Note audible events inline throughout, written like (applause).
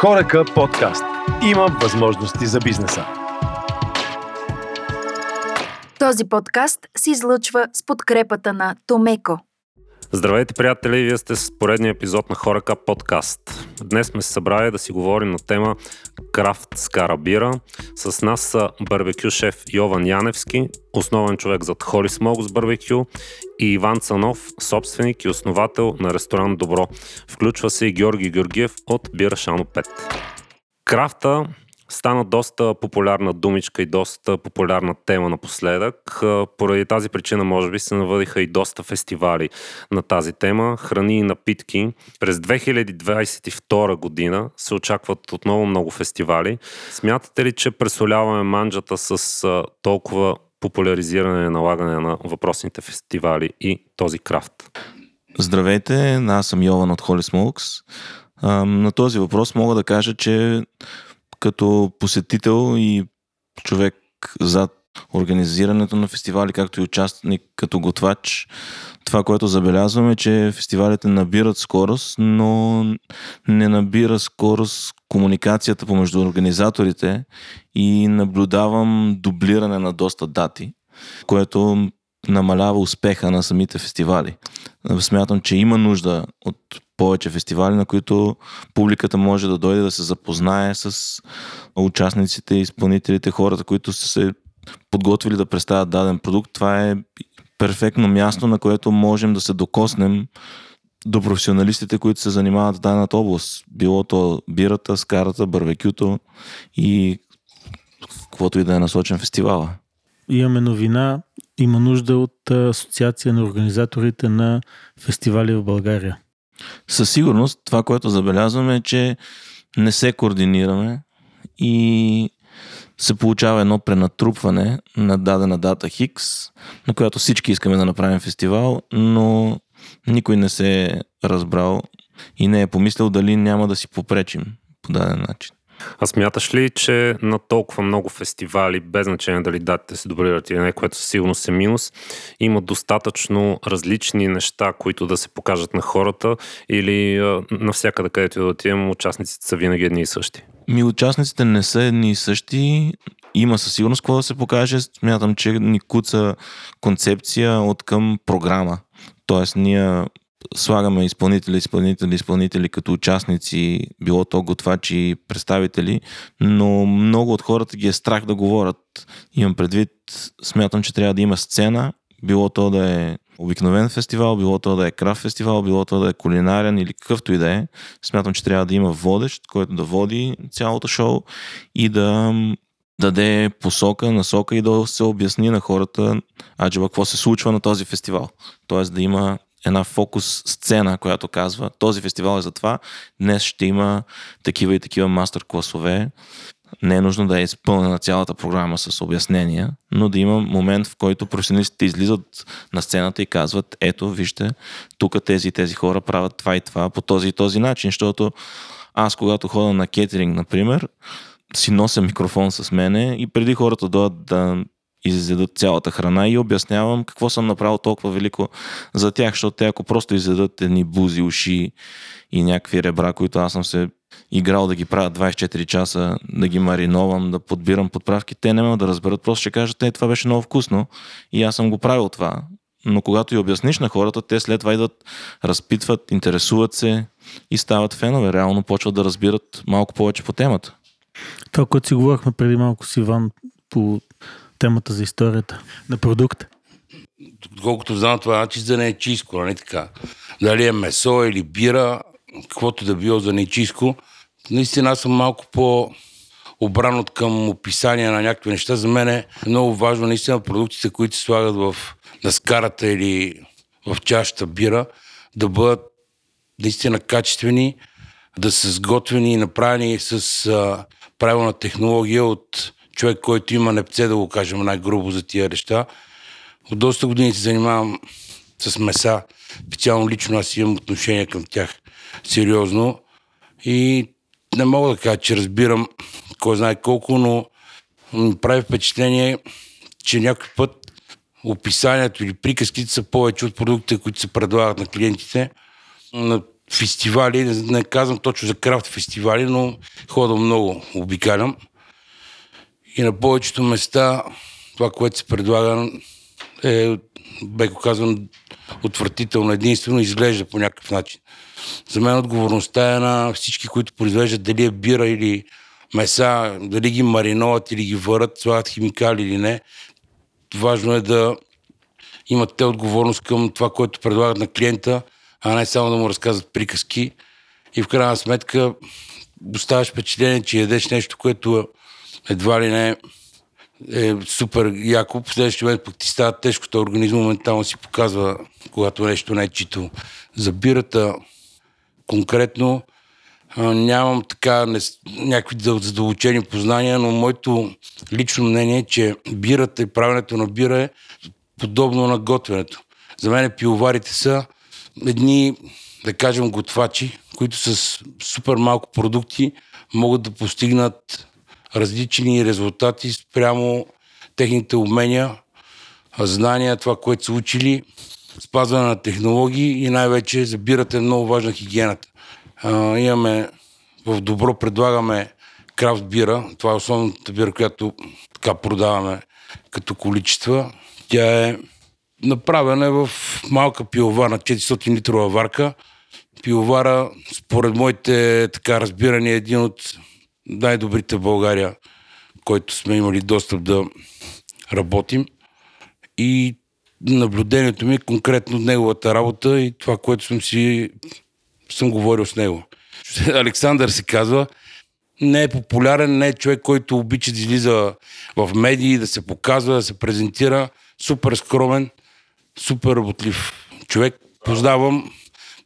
Хорака подкаст. Има възможности за бизнеса. Този подкаст се излъчва с подкрепата на Томеко. Здравейте, приятели! Вие сте с поредния епизод на Хорака подкаст. Днес сме се събрали да си говорим на тема Крафт с карабира. С нас са барбекю шеф Йован Яневски, основен човек зад Холи Смог с барбекю и Иван Цанов, собственик и основател на ресторант Добро. Включва се и Георги Георгиев от Бира Шано 5. Крафта стана доста популярна думичка и доста популярна тема напоследък. Поради тази причина, може би, се навъдиха и доста фестивали на тази тема. Храни и напитки. През 2022 година се очакват отново много фестивали. Смятате ли, че пресоляваме манджата с толкова популяризиране и налагане на въпросните фестивали и този крафт? Здравейте, аз съм Йован от Holy Smokes. На този въпрос мога да кажа, че като посетител и човек зад организирането на фестивали, както и участник като готвач. Това, което забелязваме, че фестивалите набират скорост, но не набира скорост комуникацията помежду организаторите и наблюдавам дублиране на доста дати, което намалява успеха на самите фестивали. Смятам, че има нужда от повече фестивали, на които публиката може да дойде да се запознае с участниците, изпълнителите, хората, които са се подготвили да представят даден продукт. Това е перфектно място, на което можем да се докоснем до професионалистите, които се занимават в дадената област. Било то бирата, скарата, барбекюто и каквото и да е насочен фестивала. Имаме новина. Има нужда от асоциация на организаторите на фестивали в България. Със сигурност това, което забелязваме е, че не се координираме и се получава едно пренатрупване на дадена дата Хикс, на която всички искаме да направим фестивал, но никой не се е разбрал и не е помислил дали няма да си попречим по даден начин. А смяташ ли, че на толкова много фестивали, без значение дали датите се дублират или не, което със сигурност е минус, има достатъчно различни неща, които да се покажат на хората или навсякъде където да отидем, участниците са винаги едни и същи? Ми участниците не са едни и същи. Има със сигурност какво да се покаже. Смятам, че ни куца концепция от към програма. Тоест, ние слагаме изпълнители, изпълнители, изпълнители като участници, било то готвачи, представители, но много от хората ги е страх да говорят. Имам предвид, смятам, че трябва да има сцена, било то да е обикновен фестивал, било то да е крафт фестивал, било то да е кулинарен или какъвто и да е. Смятам, че трябва да има водещ, който да води цялото шоу и да даде посока, насока и да се обясни на хората аджеба какво се случва на този фестивал. Тоест да има една фокус сцена, която казва този фестивал е за това, днес ще има такива и такива мастер класове. Не е нужно да е изпълнена цялата програма с обяснения, но да има момент, в който професионалистите излизат на сцената и казват, ето, вижте, тук тези и тези хора правят това и това по този и този начин, защото аз, когато ходя на кетеринг, например, си нося микрофон с мене и преди хората дойдат да изядат цялата храна и обяснявам какво съм направил толкова велико за тях, защото те ако просто изядат едни бузи, уши и някакви ребра, които аз съм се играл да ги правя 24 часа, да ги мариновам, да подбирам подправки, те няма да разберат, просто ще кажат, е, това беше много вкусно и аз съм го правил това. Но когато и обясниш на хората, те след това идват, разпитват, интересуват се и стават фенове. Реално почват да разбират малко повече по темата. Това, което си говорихме преди малко с Иван по темата за историята на продукта. Колкото знам, това значи за нечиско, нали така? Дали е месо или бира, каквото да било за нечиско. Наистина аз съм малко по обран от към описание на някакви неща. За мен е много важно наистина продуктите, които се слагат в наскарата или в чашата бира, да бъдат наистина качествени, да са сготвени и направени с а, правилна технология от човек, който има непце, да го кажем най-грубо за тия неща. От доста години се занимавам с меса. Специално лично аз имам отношение към тях сериозно. И не мога да кажа, че разбирам кой знае колко, но ми прави впечатление, че някой път описанието или приказките са повече от продуктите, които се предлагат на клиентите. На фестивали, не, казвам точно за крафт фестивали, но хода много, обикалям. И на повечето места това, което се предлага е, беко казвам, отвратително, единствено изглежда по някакъв начин. За мен отговорността е на всички, които произвеждат дали е бира или меса, дали ги мариноват или ги върят, слагат химикали или не. Важно е да имат те отговорност към това, което предлагат на клиента, а не само да му разказват приказки. И в крайна сметка оставаш впечатление, че ядеш нещо, което едва ли не е супер яко. В следващия момент пък ти става тежкото организъм, моментално си показва, когато нещо не е чито. За бирата конкретно нямам така не, някакви задълбочени познания, но моето лично мнение е, че бирата и правенето на бира е подобно на готвенето. За мен пивоварите са едни, да кажем, готвачи, които с супер малко продукти могат да постигнат различни резултати спрямо техните умения, знания, това, което са учили, спазване на технологии и най-вече забирате много важна хигиената. А, имаме в добро предлагаме крафт бира. Това е основната бира, която така продаваме като количества. Тя е направена в малка пиловарна, 400 литрова варка. Пиловара, според моите така разбирания, е един от най-добрите в България, който сме имали достъп да работим. И наблюдението ми е конкретно неговата работа и това, което съм си съм говорил с него. (laughs) Александър се казва, не е популярен, не е човек, който обича да излиза в медии, да се показва, да се презентира. Супер скромен, супер работлив човек. Познавам,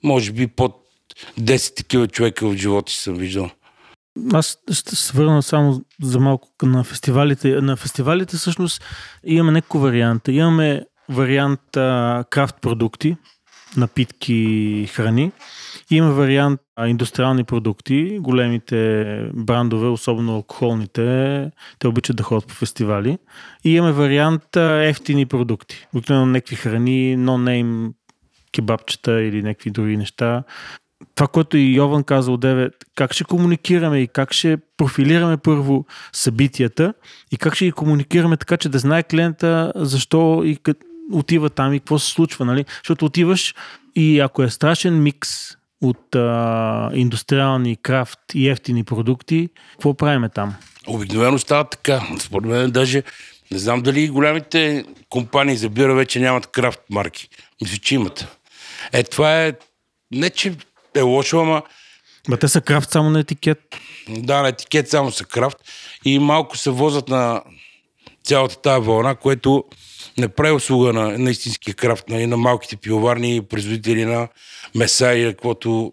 може би, под 10 такива човека в живота си съм виждал. Аз ще се върна само за малко на фестивалите. На фестивалите всъщност имаме няколко варианта. Имаме вариант а, крафт продукти, напитки, храни. Има вариант а, индустриални продукти, големите брандове, особено алкохолните, те обичат да ходят по фестивали. И имаме вариант а, ефтини продукти, обикновено някакви храни, но-нейм кебабчета или някакви други неща. Това, което и Йован каза одеве, как ще комуникираме и как ще профилираме първо събитията и как ще ги комуникираме така, че да знае клиента защо и къд отива там и какво се случва, нали? Защото отиваш и ако е страшен микс от а, индустриални, крафт и ефтини продукти, какво правиме там? Обикновено става така. Според мен даже не знам дали голямите компании за бира вече нямат крафт марки. Мисля, че имат. Е, това е не, че е лошо, ама Ма те са крафт само на етикет. да, на етикет само са крафт и малко се возят на цялата тази вълна, което не прави услуга на, на истинския крафт, на, на малките пивоварни производители на меса и каквото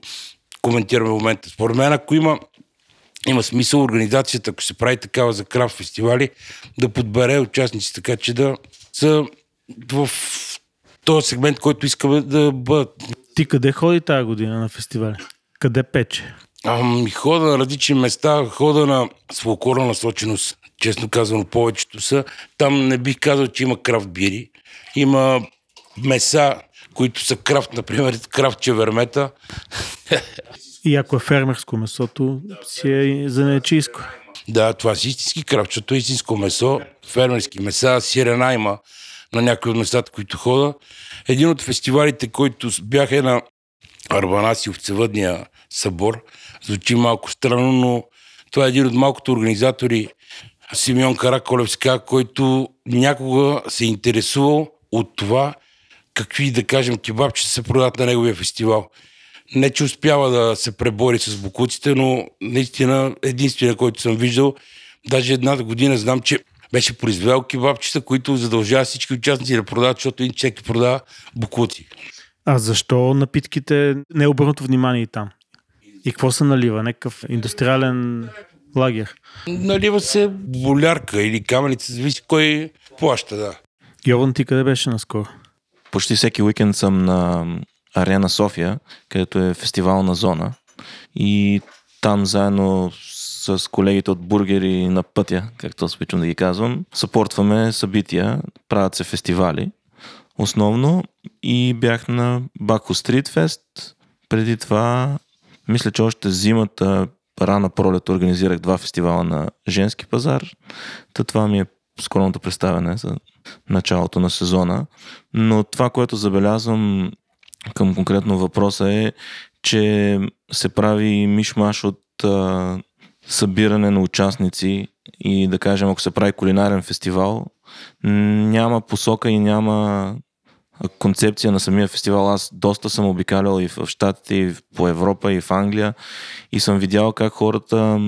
коментираме в момента. Според мен, ако има, има смисъл организацията, ако се прави такава за крафт фестивали, да подбере участници така, че да са в този сегмент, който искаме да бъдат. Ти къде ходи тази година на фестивали? Къде пече? Ами, хода на различни места, хода на с фолклорна насоченост, честно казано, повечето са. Там не бих казал, че има крафт бири. Има меса, които са крафт, например, (laughs) крафт чевермета. И ако е фермерско месото, си е занечийско. Да, това си истински крафт, защото е истинско месо, фермерски меса, сирена има на някои от местата, които хода. Един от фестивалите, които бяха е на Арбанаси, овцевъдния събор, звучи малко странно, но това е един от малкото организатори, Симеон Караколевска, който някога се е интересувал от това какви, да кажем, кебабчета се продават на неговия фестивал. Не, че успява да се пребори с букуците, но наистина единствения, който съм виждал, даже едната година знам, че беше произвел кебабчета, които задължава всички участници да продават, защото един човек продава букуци. А защо напитките не е обърнато внимание и там? И какво се налива? Някакъв индустриален лагер. Налива се болярка или каменица, зависи кой плаща, да. Йован, ти къде беше наскоро? Почти всеки уикенд съм на Арена София, където е фестивална зона. И там заедно с колегите от Бургери на пътя, както аз обичам да ги казвам, съпортваме събития, правят се фестивали основно и бях на Бако Стрит Фест, преди това, мисля, че още зимата, рана пролет, организирах два фестивала на женски пазар. Та това ми е скромното представяне за началото на сезона. Но това, което забелязвам към конкретно въпроса е, че се прави мишмаш от събиране на участници и да кажем, ако се прави кулинарен фестивал, няма посока и няма концепция на самия фестивал. Аз доста съм обикалял и в Штатите, и по Европа, и в Англия и съм видял как хората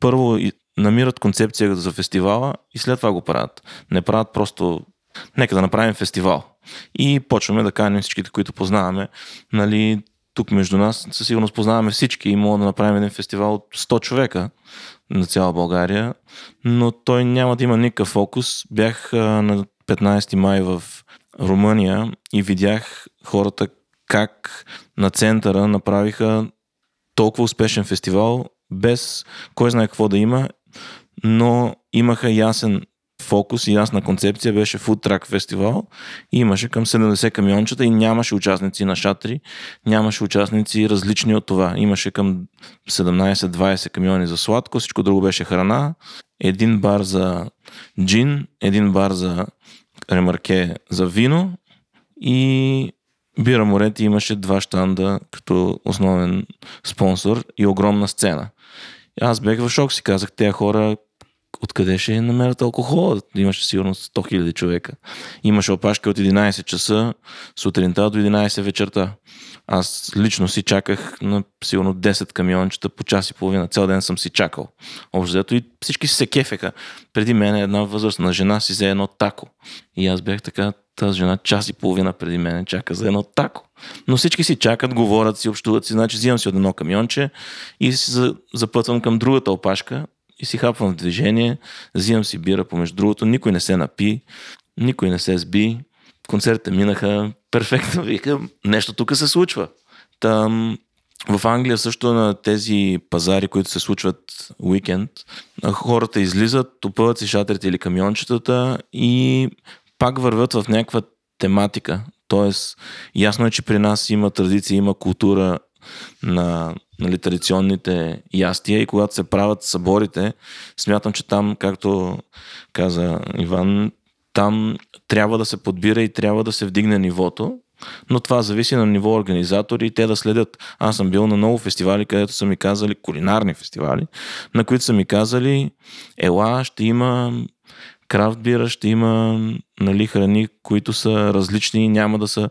първо намират концепция за фестивала и след това го правят. Не правят просто нека да направим фестивал. И почваме да каним всичките, които познаваме. Нали, тук между нас със сигурност познаваме всички и мога да направим един фестивал от 100 човека на цяла България, но той няма да има никакъв фокус. Бях на 15 май в Румъния и видях хората как на центъра направиха толкова успешен фестивал, без кой знае какво да има, но имаха ясен фокус и ясна концепция беше Food Truck фестивал и имаше към 70 камиончета и нямаше участници на шатри, нямаше участници различни от това. Имаше към 17-20 камиони за сладко, всичко друго беше храна, един бар за джин, един бар за ремарке за вино и Бира Морети имаше два штанда като основен спонсор и огромна сцена. Аз бех в шок, си казах, тези хора откъде ще намерят алкохола? Имаше сигурно 100 000 човека. Имаше опашки от 11 часа сутринта до 11 вечерта. Аз лично си чаках на сигурно 10 камиончета по час и половина. Цял ден съм си чакал. Общо и всички се кефеха. Преди мен една възрастна жена си взе едно тако. И аз бях така, тази жена час и половина преди мен чака за едно тако. Но всички си чакат, говорят си, общуват си. Значи взимам си от едно камионче и си запътвам към другата опашка и си хапвам в движение, взимам си бира помежду другото, никой не се напи, никой не се сби, концертите минаха перфектно, викам, нещо тук се случва. Там, в Англия също на тези пазари, които се случват уикенд, хората излизат, опъват си шатрите или камиончетата и пак вървят в някаква тематика. Тоест, ясно е, че при нас има традиция, има култура на нали, традиционните ястия и когато се правят съборите, смятам, че там, както каза Иван, там трябва да се подбира и трябва да се вдигне нивото, но това зависи на ниво организатори и те да следят. Аз съм бил на много фестивали, където са ми казали, кулинарни фестивали, на които са ми казали, ела, ще има крафт бира, ще има нали, храни, които са различни, няма да са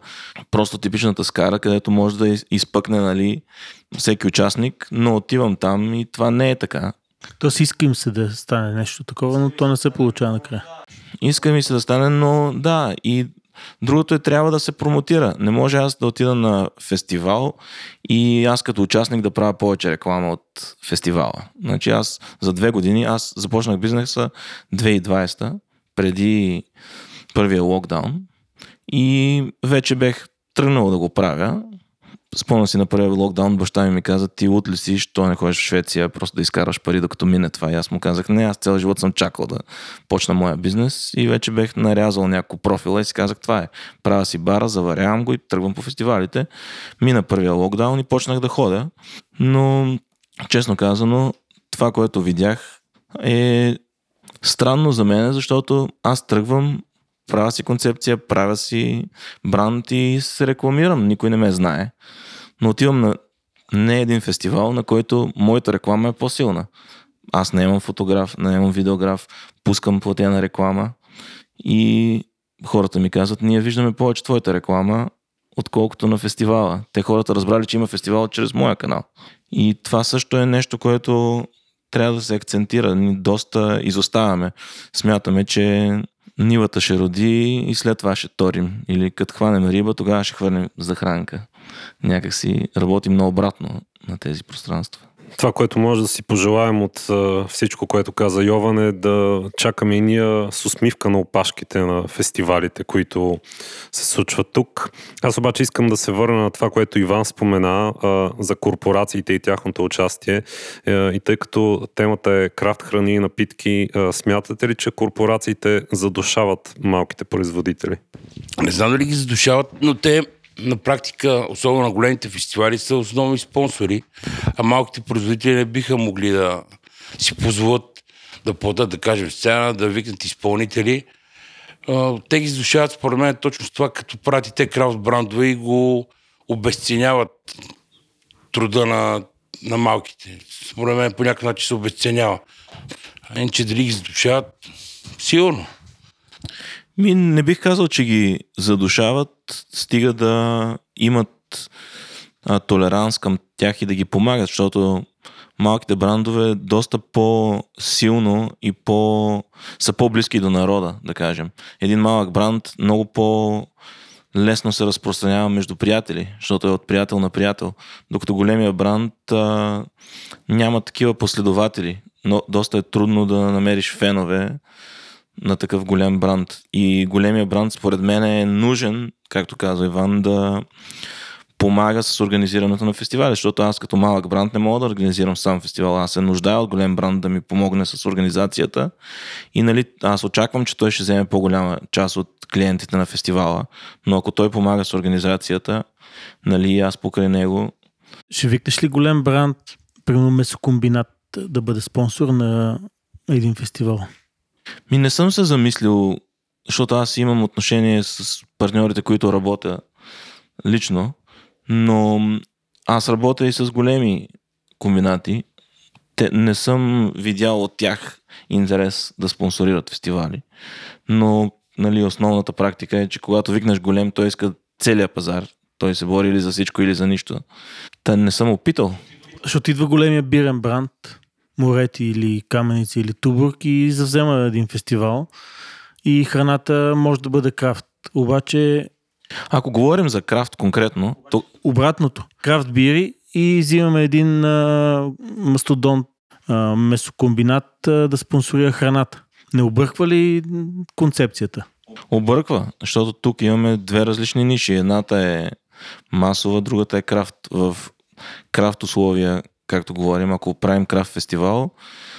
просто типичната скара, където може да изпъкне нали, всеки участник, но отивам там и това не е така. То си иска им се да стане нещо такова, но то не се получава накрая. Иска ми се да стане, но да, и Другото е трябва да се промотира. Не може аз да отида на фестивал и аз като участник да правя повече реклама от фестивала. Значи аз за две години, аз започнах бизнеса 2020, преди първия локдаун и вече бех тръгнал да го правя Спомням си на първия локдаун, баща ми ми каза, ти от ли си, що не ходиш в Швеция, просто да изкараш пари докато мине това. И аз му казах, не, аз цял живот съм чакал да почна моя бизнес и вече бех нарязал няколко профила и си казах, това е. Правя си бара, заварявам го и тръгвам по фестивалите. Мина първия локдаун и почнах да ходя. Но, честно казано, това, което видях е странно за мен, защото аз тръгвам правя си концепция, правя си бранд и се рекламирам. Никой не ме знае. Но отивам на не един фестивал, на който моята реклама е по-силна. Аз не имам фотограф, не имам видеограф, пускам платена реклама и хората ми казват, ние виждаме повече твоята реклама, отколкото на фестивала. Те хората разбрали, че има фестивал чрез моя канал. И това също е нещо, което трябва да се акцентира. Ние доста изоставяме. Смятаме, че нивата ще роди и след това ще торим. Или като хванем риба, тогава ще хвърнем захранка. Някак си работим наобратно на тези пространства. Това, което може да си пожелаем от всичко, което каза Йован е да чакаме и ние с усмивка на опашките на фестивалите, които се случват тук. Аз обаче искам да се върна на това, което Иван спомена за корпорациите и тяхното участие. Е, и тъй като темата е крафт храни и напитки, смятате ли, че корпорациите задушават малките производители? Не знам дали ги задушават, но те на практика, особено на големите фестивали, са основни спонсори, а малките производители не биха могли да си позволят да платят, да кажем, сцена, да викнат изпълнители. Те ги издушават, според мен, точно с това, като правят и те крафт брандове и го обесценяват труда на, на малките. Според мен по някакъв начин се обесценява. А иначе дали ги задушават, сигурно. Ми не бих казал, че ги задушават, стига да имат а, толеранс към тях и да ги помагат, защото малките брандове доста по-силно и по... са по-близки до народа, да кажем. Един малък бранд много по лесно се разпространява между приятели, защото е от приятел на приятел, докато големия бранд а, няма такива последователи. Но доста е трудно да намериш фенове на такъв голям бранд. И големия бранд, според мен, е нужен, както каза Иван, да помага с организирането на фестивали, защото аз като малък бранд не мога да организирам сам фестивал. Аз се нуждая от голем бранд да ми помогне с организацията и нали, аз очаквам, че той ще вземе по-голяма част от клиентите на фестивала, но ако той помага с организацията, нали, аз покрай него Ще викнеш ли голем бранд, примерно месокомбинат, да бъде спонсор на един фестивал? Ми не съм се замислил, защото аз имам отношение с партньорите, които работя лично, но аз работя и с големи комбинати. Те, не съм видял от тях интерес да спонсорират фестивали, но нали, основната практика е, че когато викнеш голем, той иска целия пазар. Той се бори или за всичко, или за нищо. Та не съм опитал. Защото идва големия бирен бранд, Морети или Каменица или Тубург и завзема един фестивал и храната може да бъде крафт. Обаче Ако говорим за крафт конкретно, то обратното. Крафт бири и взимаме един а, мастодонт а, месокомбинат а, да спонсорира храната. Не обърква ли концепцията? Обърква, защото тук имаме две различни ниши. Едната е масова, другата е крафт. В крафт условия, както говорим, ако правим крафт фестивал,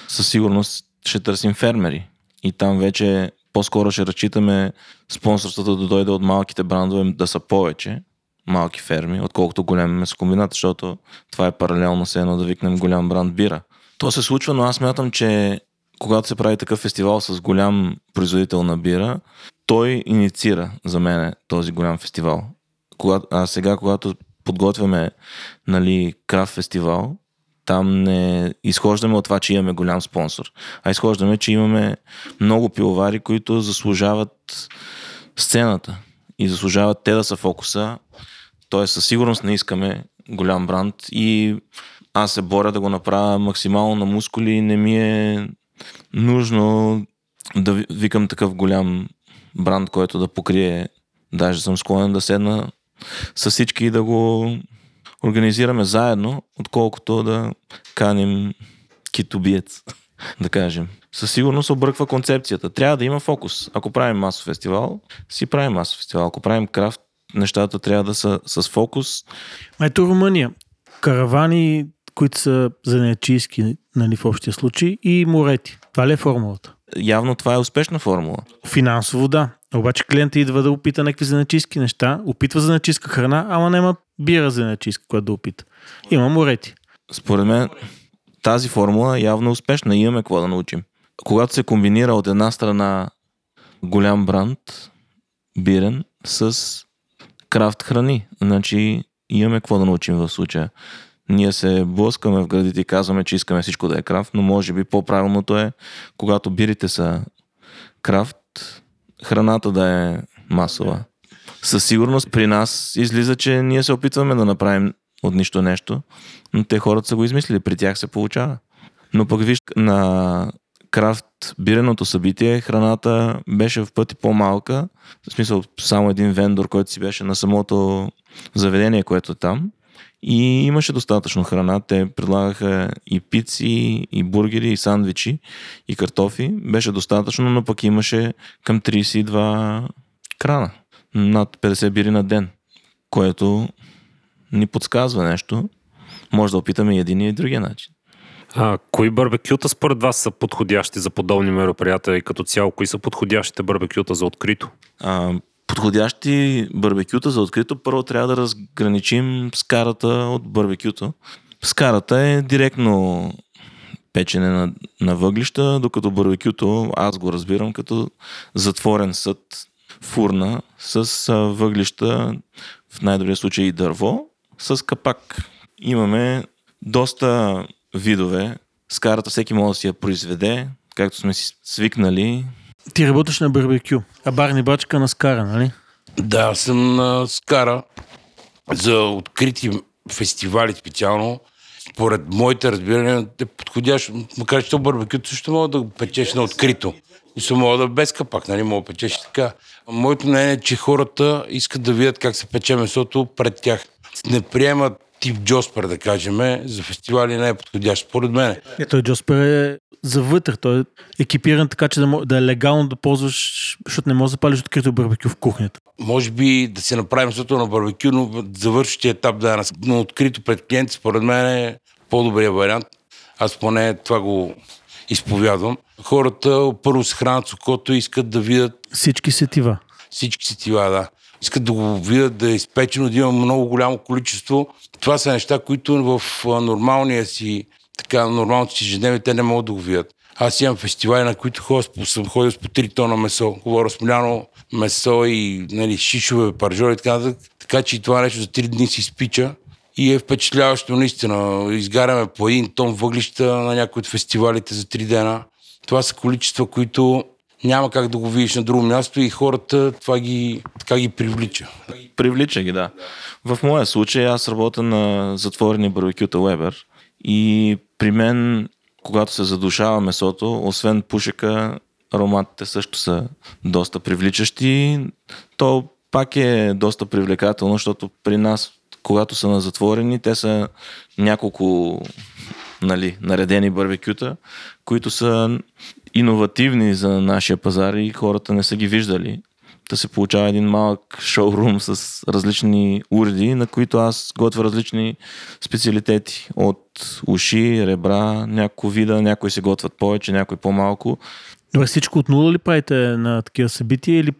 със сигурност ще търсим фермери. И там вече по-скоро ще разчитаме спонсорството да дойде от малките брандове да са повече малки ферми, отколкото голям месокомбинат, защото това е паралелно с едно да викнем голям бранд бира. То се случва, но аз мятам, че когато се прави такъв фестивал с голям производител на бира, той инициира за мен този голям фестивал. Когато, а сега, когато подготвяме нали, крафт фестивал, там не изхождаме от това, че имаме голям спонсор, а изхождаме, че имаме много пиловари, които заслужават сцената и заслужават те да са фокуса. Тоест, със сигурност не искаме голям бранд и аз се боря да го направя максимално на мускули. Не ми е нужно да ви- викам такъв голям бранд, който да покрие. Даже съм склонен да седна с всички и да го организираме заедно, отколкото да каним китобиец, (laughs) да кажем. Със сигурност обърква концепцията. Трябва да има фокус. Ако правим масов фестивал, си правим масов фестивал. Ако правим крафт, нещата трябва да са с фокус. А Ето Румъния. Каравани, които са занечийски нали, в общия случай и морети. Това ли е формулата? Явно това е успешна формула. Финансово да. Обаче клиента идва да опита някакви занечийски неща, опитва занечийска храна, ама няма бира занечийска, която да опита. Има морети. Според мен тази формула е явно успешна. Имаме какво да научим. Когато се комбинира от една страна голям бранд, бирен, с крафт храни, значи имаме какво да научим в случая. Ние се блъскаме в градите и казваме, че искаме всичко да е крафт, но може би по-правилното е, когато бирите са крафт, храната да е масова. Със сигурност при нас излиза, че ние се опитваме да направим от нищо нещо, но те хората са го измислили, при тях се получава. Но пък виж, на крафт биреното събитие храната беше в пъти по-малка, в смисъл само един вендор, който си беше на самото заведение, което е там. И имаше достатъчно храна. Те предлагаха и пици, и бургери, и сандвичи, и картофи. Беше достатъчно, но пък имаше към 32 крана. Над 50 бири на ден, което ни подсказва нещо. Може да опитаме и един и другия начин. А, кои барбекюта според вас са подходящи за подобни мероприятия и като цяло, кои са подходящите барбекюта за открито? А, подходящи барбекюта за открито, първо трябва да разграничим скарата от барбекюта. Скарата е директно печене на, на въглища, докато барбекюто аз го разбирам като затворен съд, фурна с въглища, в най-добрия случай и дърво, с капак. Имаме доста видове. Скарата всеки може да си я произведе, както сме си свикнали. Ти работиш на барбекю, а барни бачка на скара, нали? Да, съм на Скара за открити фестивали специално. Според моите разбирания е подходящо. Макар че то барбекюто също мога да го печеш на открито. И се мога да без капак, нали? Мога да печеш така. Моето мнение е, че хората искат да видят как се пече месото пред тях. Не приемат тип Джоспер, да кажем, за фестивали не е подходящ, според мен. Е, той Джоспер е за вътре, той е екипиран така, че да, да е легално да ползваш, защото не можеш да палиш открито барбекю в кухнята. Може би да се направим месото на барбекю, но завършващия етап да е на, на открито пред клиенти, според мен е по-добрия вариант. Аз поне това го изповядвам. Хората първо се хранят с окото и искат да видят Всички сетива. всички сетива, да. Искат да го видят, да е изпечено, да има много голямо количество. Това са неща, които в нормалния си, така, нормалното си ежедневие, те не могат да го видят. Аз имам фестивали, на които по- съм ходил с по 3 тона месо. Говоря с мляно месо и нали, шишове, паржоли и така. Така че и това нещо за 3 дни си изпича. И е впечатляващо наистина. Изгаряме по един тон въглища на някои от фестивалите за 3 дена. Това са количества, които няма как да го видиш на друго място и хората това ги, така ги привлича. Привлича ги, да. В моя случай аз работя на затворени барбекюта Weber и при мен, когато се задушава месото, освен пушека, ароматите също са доста привличащи. То пак е доста привлекателно, защото при нас, когато са на затворени, те са няколко нали, наредени барбекюта, които са иновативни за нашия пазар и хората не са ги виждали. Да се получава един малък шоурум с различни уреди, на които аз готвя различни специалитети. От уши, ребра, няколко вида, някои се готвят повече, някои по-малко. Добре, всичко от нула ли правите на такива събития или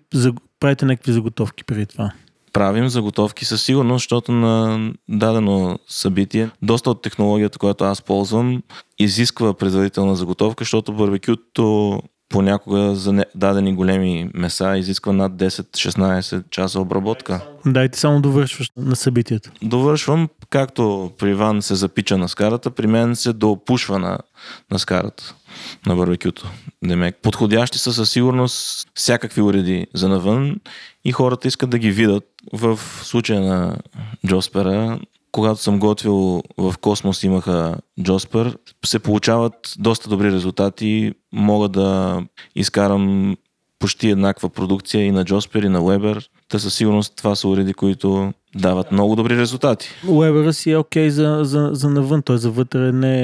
правите някакви заготовки преди това? Правим заготовки със сигурност, защото на дадено събитие, доста от технологията, която аз ползвам, изисква предварителна заготовка, защото барбекюто понякога за дадени големи меса изисква над 10-16 часа обработка. Дайте само довършваш на събитията. Довършвам, както при Иван се запича на скарата, при мен се доопушва на, на скарата, на барбекюто. Демек, подходящи са със сигурност всякакви уреди за навън и хората искат да ги видят. В случая на Джоспера, когато съм готвил в Космос имаха Джоспер, се получават доста добри резултати. Мога да изкарам почти еднаква продукция и на Джоспер и на Weber. Те със сигурност това са уреди, които дават много добри резултати. Уебера си е окей за, за, за навън, той за вътре не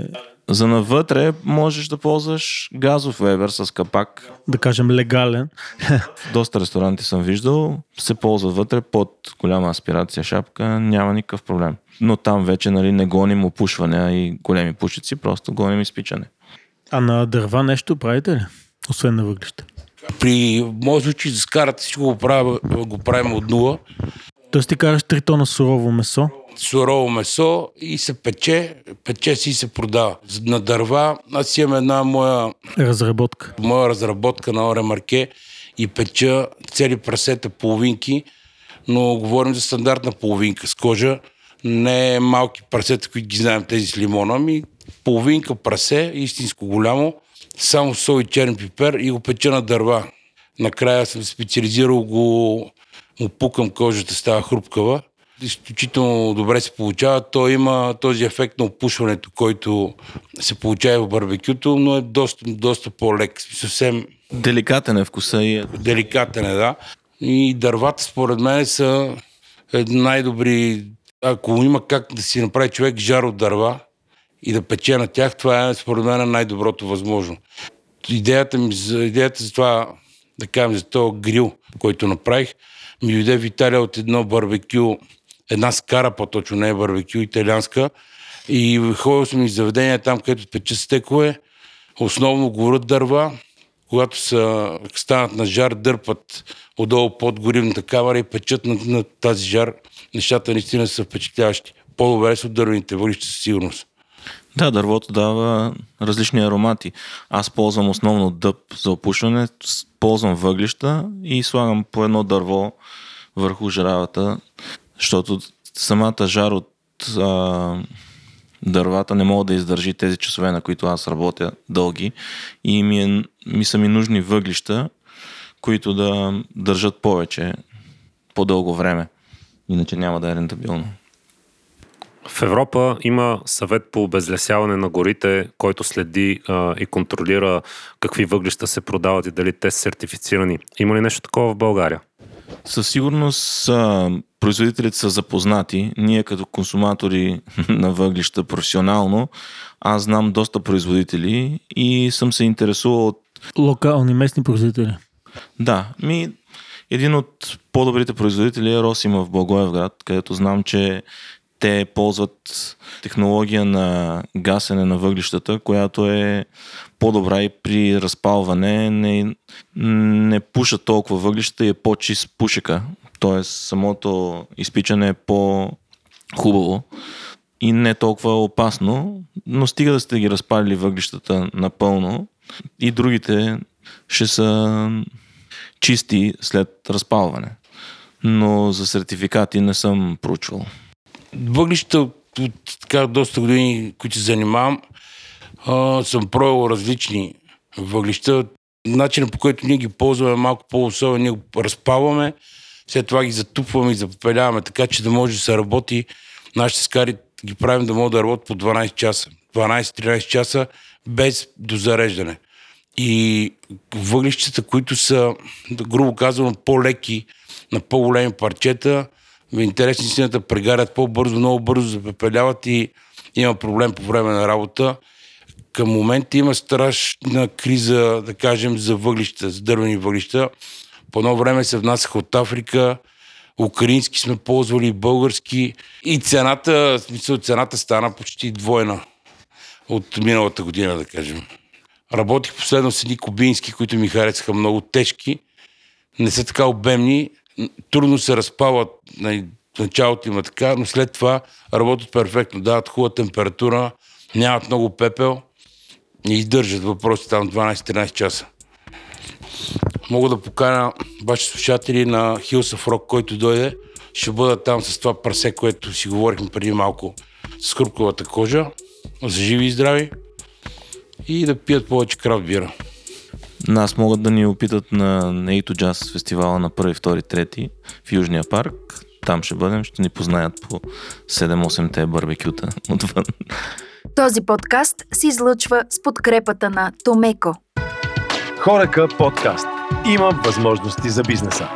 е, За навътре можеш да ползваш газов Weber с капак. да кажем, легален. (laughs) Доста ресторанти съм виждал, се ползва вътре под голяма аспирация шапка, няма никакъв проблем. Но там вече нали, не гоним опушване и големи пушици, просто гоним изпичане. А на дърва нещо правите ли? Освен на въглища. При случай за скарата всичко го правим, го правим от нула. Тоест ти караш 3 тона сурово месо. Сурово месо и се пече, пече си и се продава. На дърва аз имам една моя, Разработка. моя разработка на Оре Марке и печа цели прасета половинки, но говорим за стандартна половинка с кожа, не малки прасета, които ги знаем тези с лимона, ами половинка прасе, истинско голямо, само сол и черен пипер и го печа на дърва. Накрая съм специализирал го, му пукам кожата, става хрупкава. Изключително добре се получава. Той има този ефект на опушването, който се получава в барбекюто, но е доста, доста по-лек. Съвсем Деликатен е вкуса и е деликатен е, да. И дървата, според мен, са най-добри. Ако има как да си направи човек жар от дърва и да пече на тях, това е, според мен, най-доброто възможно. Идеята ми за, идеята за това, да кажем, за този грил, който направих, ми дойде в Италия от едно барбекю, една скара по-точно, не е барбекю, италианска. И ходил съм и в заведения там, където пече стекове, основно горят дърва, когато са, станат на жар, дърпат отдолу под горивната камера и печат на, на тази жар. Нещата наистина са впечатляващи. По-добре са от дървените въглища със сигурност. Да, дървото дава различни аромати. Аз ползвам основно дъб за опушване, ползвам въглища и слагам по едно дърво върху жаравата, защото самата жар от а, дървата не мога да издържи тези часове, на които аз работя дълги и ми, е, ми са ми нужни въглища, които да държат повече, по-дълго време. Иначе няма да е рентабилно. В Европа има съвет по обезлесяване на горите, който следи а, и контролира какви въглища се продават и дали те са сертифицирани. Има ли нещо такова в България? Със сигурност а, производителите са запознати. Ние като консуматори (laughs) на въглища професионално, аз знам доста производители и съм се интересувал от... Локални местни производители. Да, ми един от по-добрите производители е Росима в Благоевград, където знам, че те ползват технология на гасене на въглищата, която е по-добра и при разпалване не, не пушат толкова въглища и е по-чист пушека. Тоест самото изпичане е по-хубаво и не толкова опасно, но стига да сте ги разпалили въглищата напълно и другите ще са чисти след разпалване. Но за сертификати не съм проучвал. Въглища от така доста години, които се занимавам, а, съм пробвал различни въглища. Начинът по който ние ги ползваме е малко по-особен. Ние го разпалваме, след това ги затупваме и запопеляваме, така че да може да се работи. Нашите скари ги правим да могат да работят по 12 часа. 12-13 часа без дозареждане. И въглищата, които са, грубо казано, по-леки на по-големи парчета, в интересни истината прегарят по-бързо, много бързо запепеляват и има проблем по време на работа. Към момента има страшна криза, да кажем, за въглища, за дървени въглища. По едно време се внасяха от Африка, украински сме ползвали, български. И цената, в смисъл, цената стана почти двойна от миналата година, да кажем. Работих последно с едни кубински, които ми харесаха много тежки. Не са така обемни, трудно се разпалват, нали, в началото има така, но след това работят перфектно, дават хубава температура, нямат много пепел и издържат въпроси там 12-13 часа. Мога да поканя вашите слушатели на Hills of Rock, който дойде. Ще бъда там с това прасе, което си говорихме преди малко с хрупковата кожа, за живи и здрави и да пият повече крафт бира. Нас могат да ни опитат на A2 Jazz фестивала на 1, 2, 3 в Южния парк. Там ще бъдем, ще ни познаят по 7-8-те барбекюта (laughs) отвън. Този подкаст се излъчва с подкрепата на Томеко. Хорека подкаст. Има възможности за бизнеса.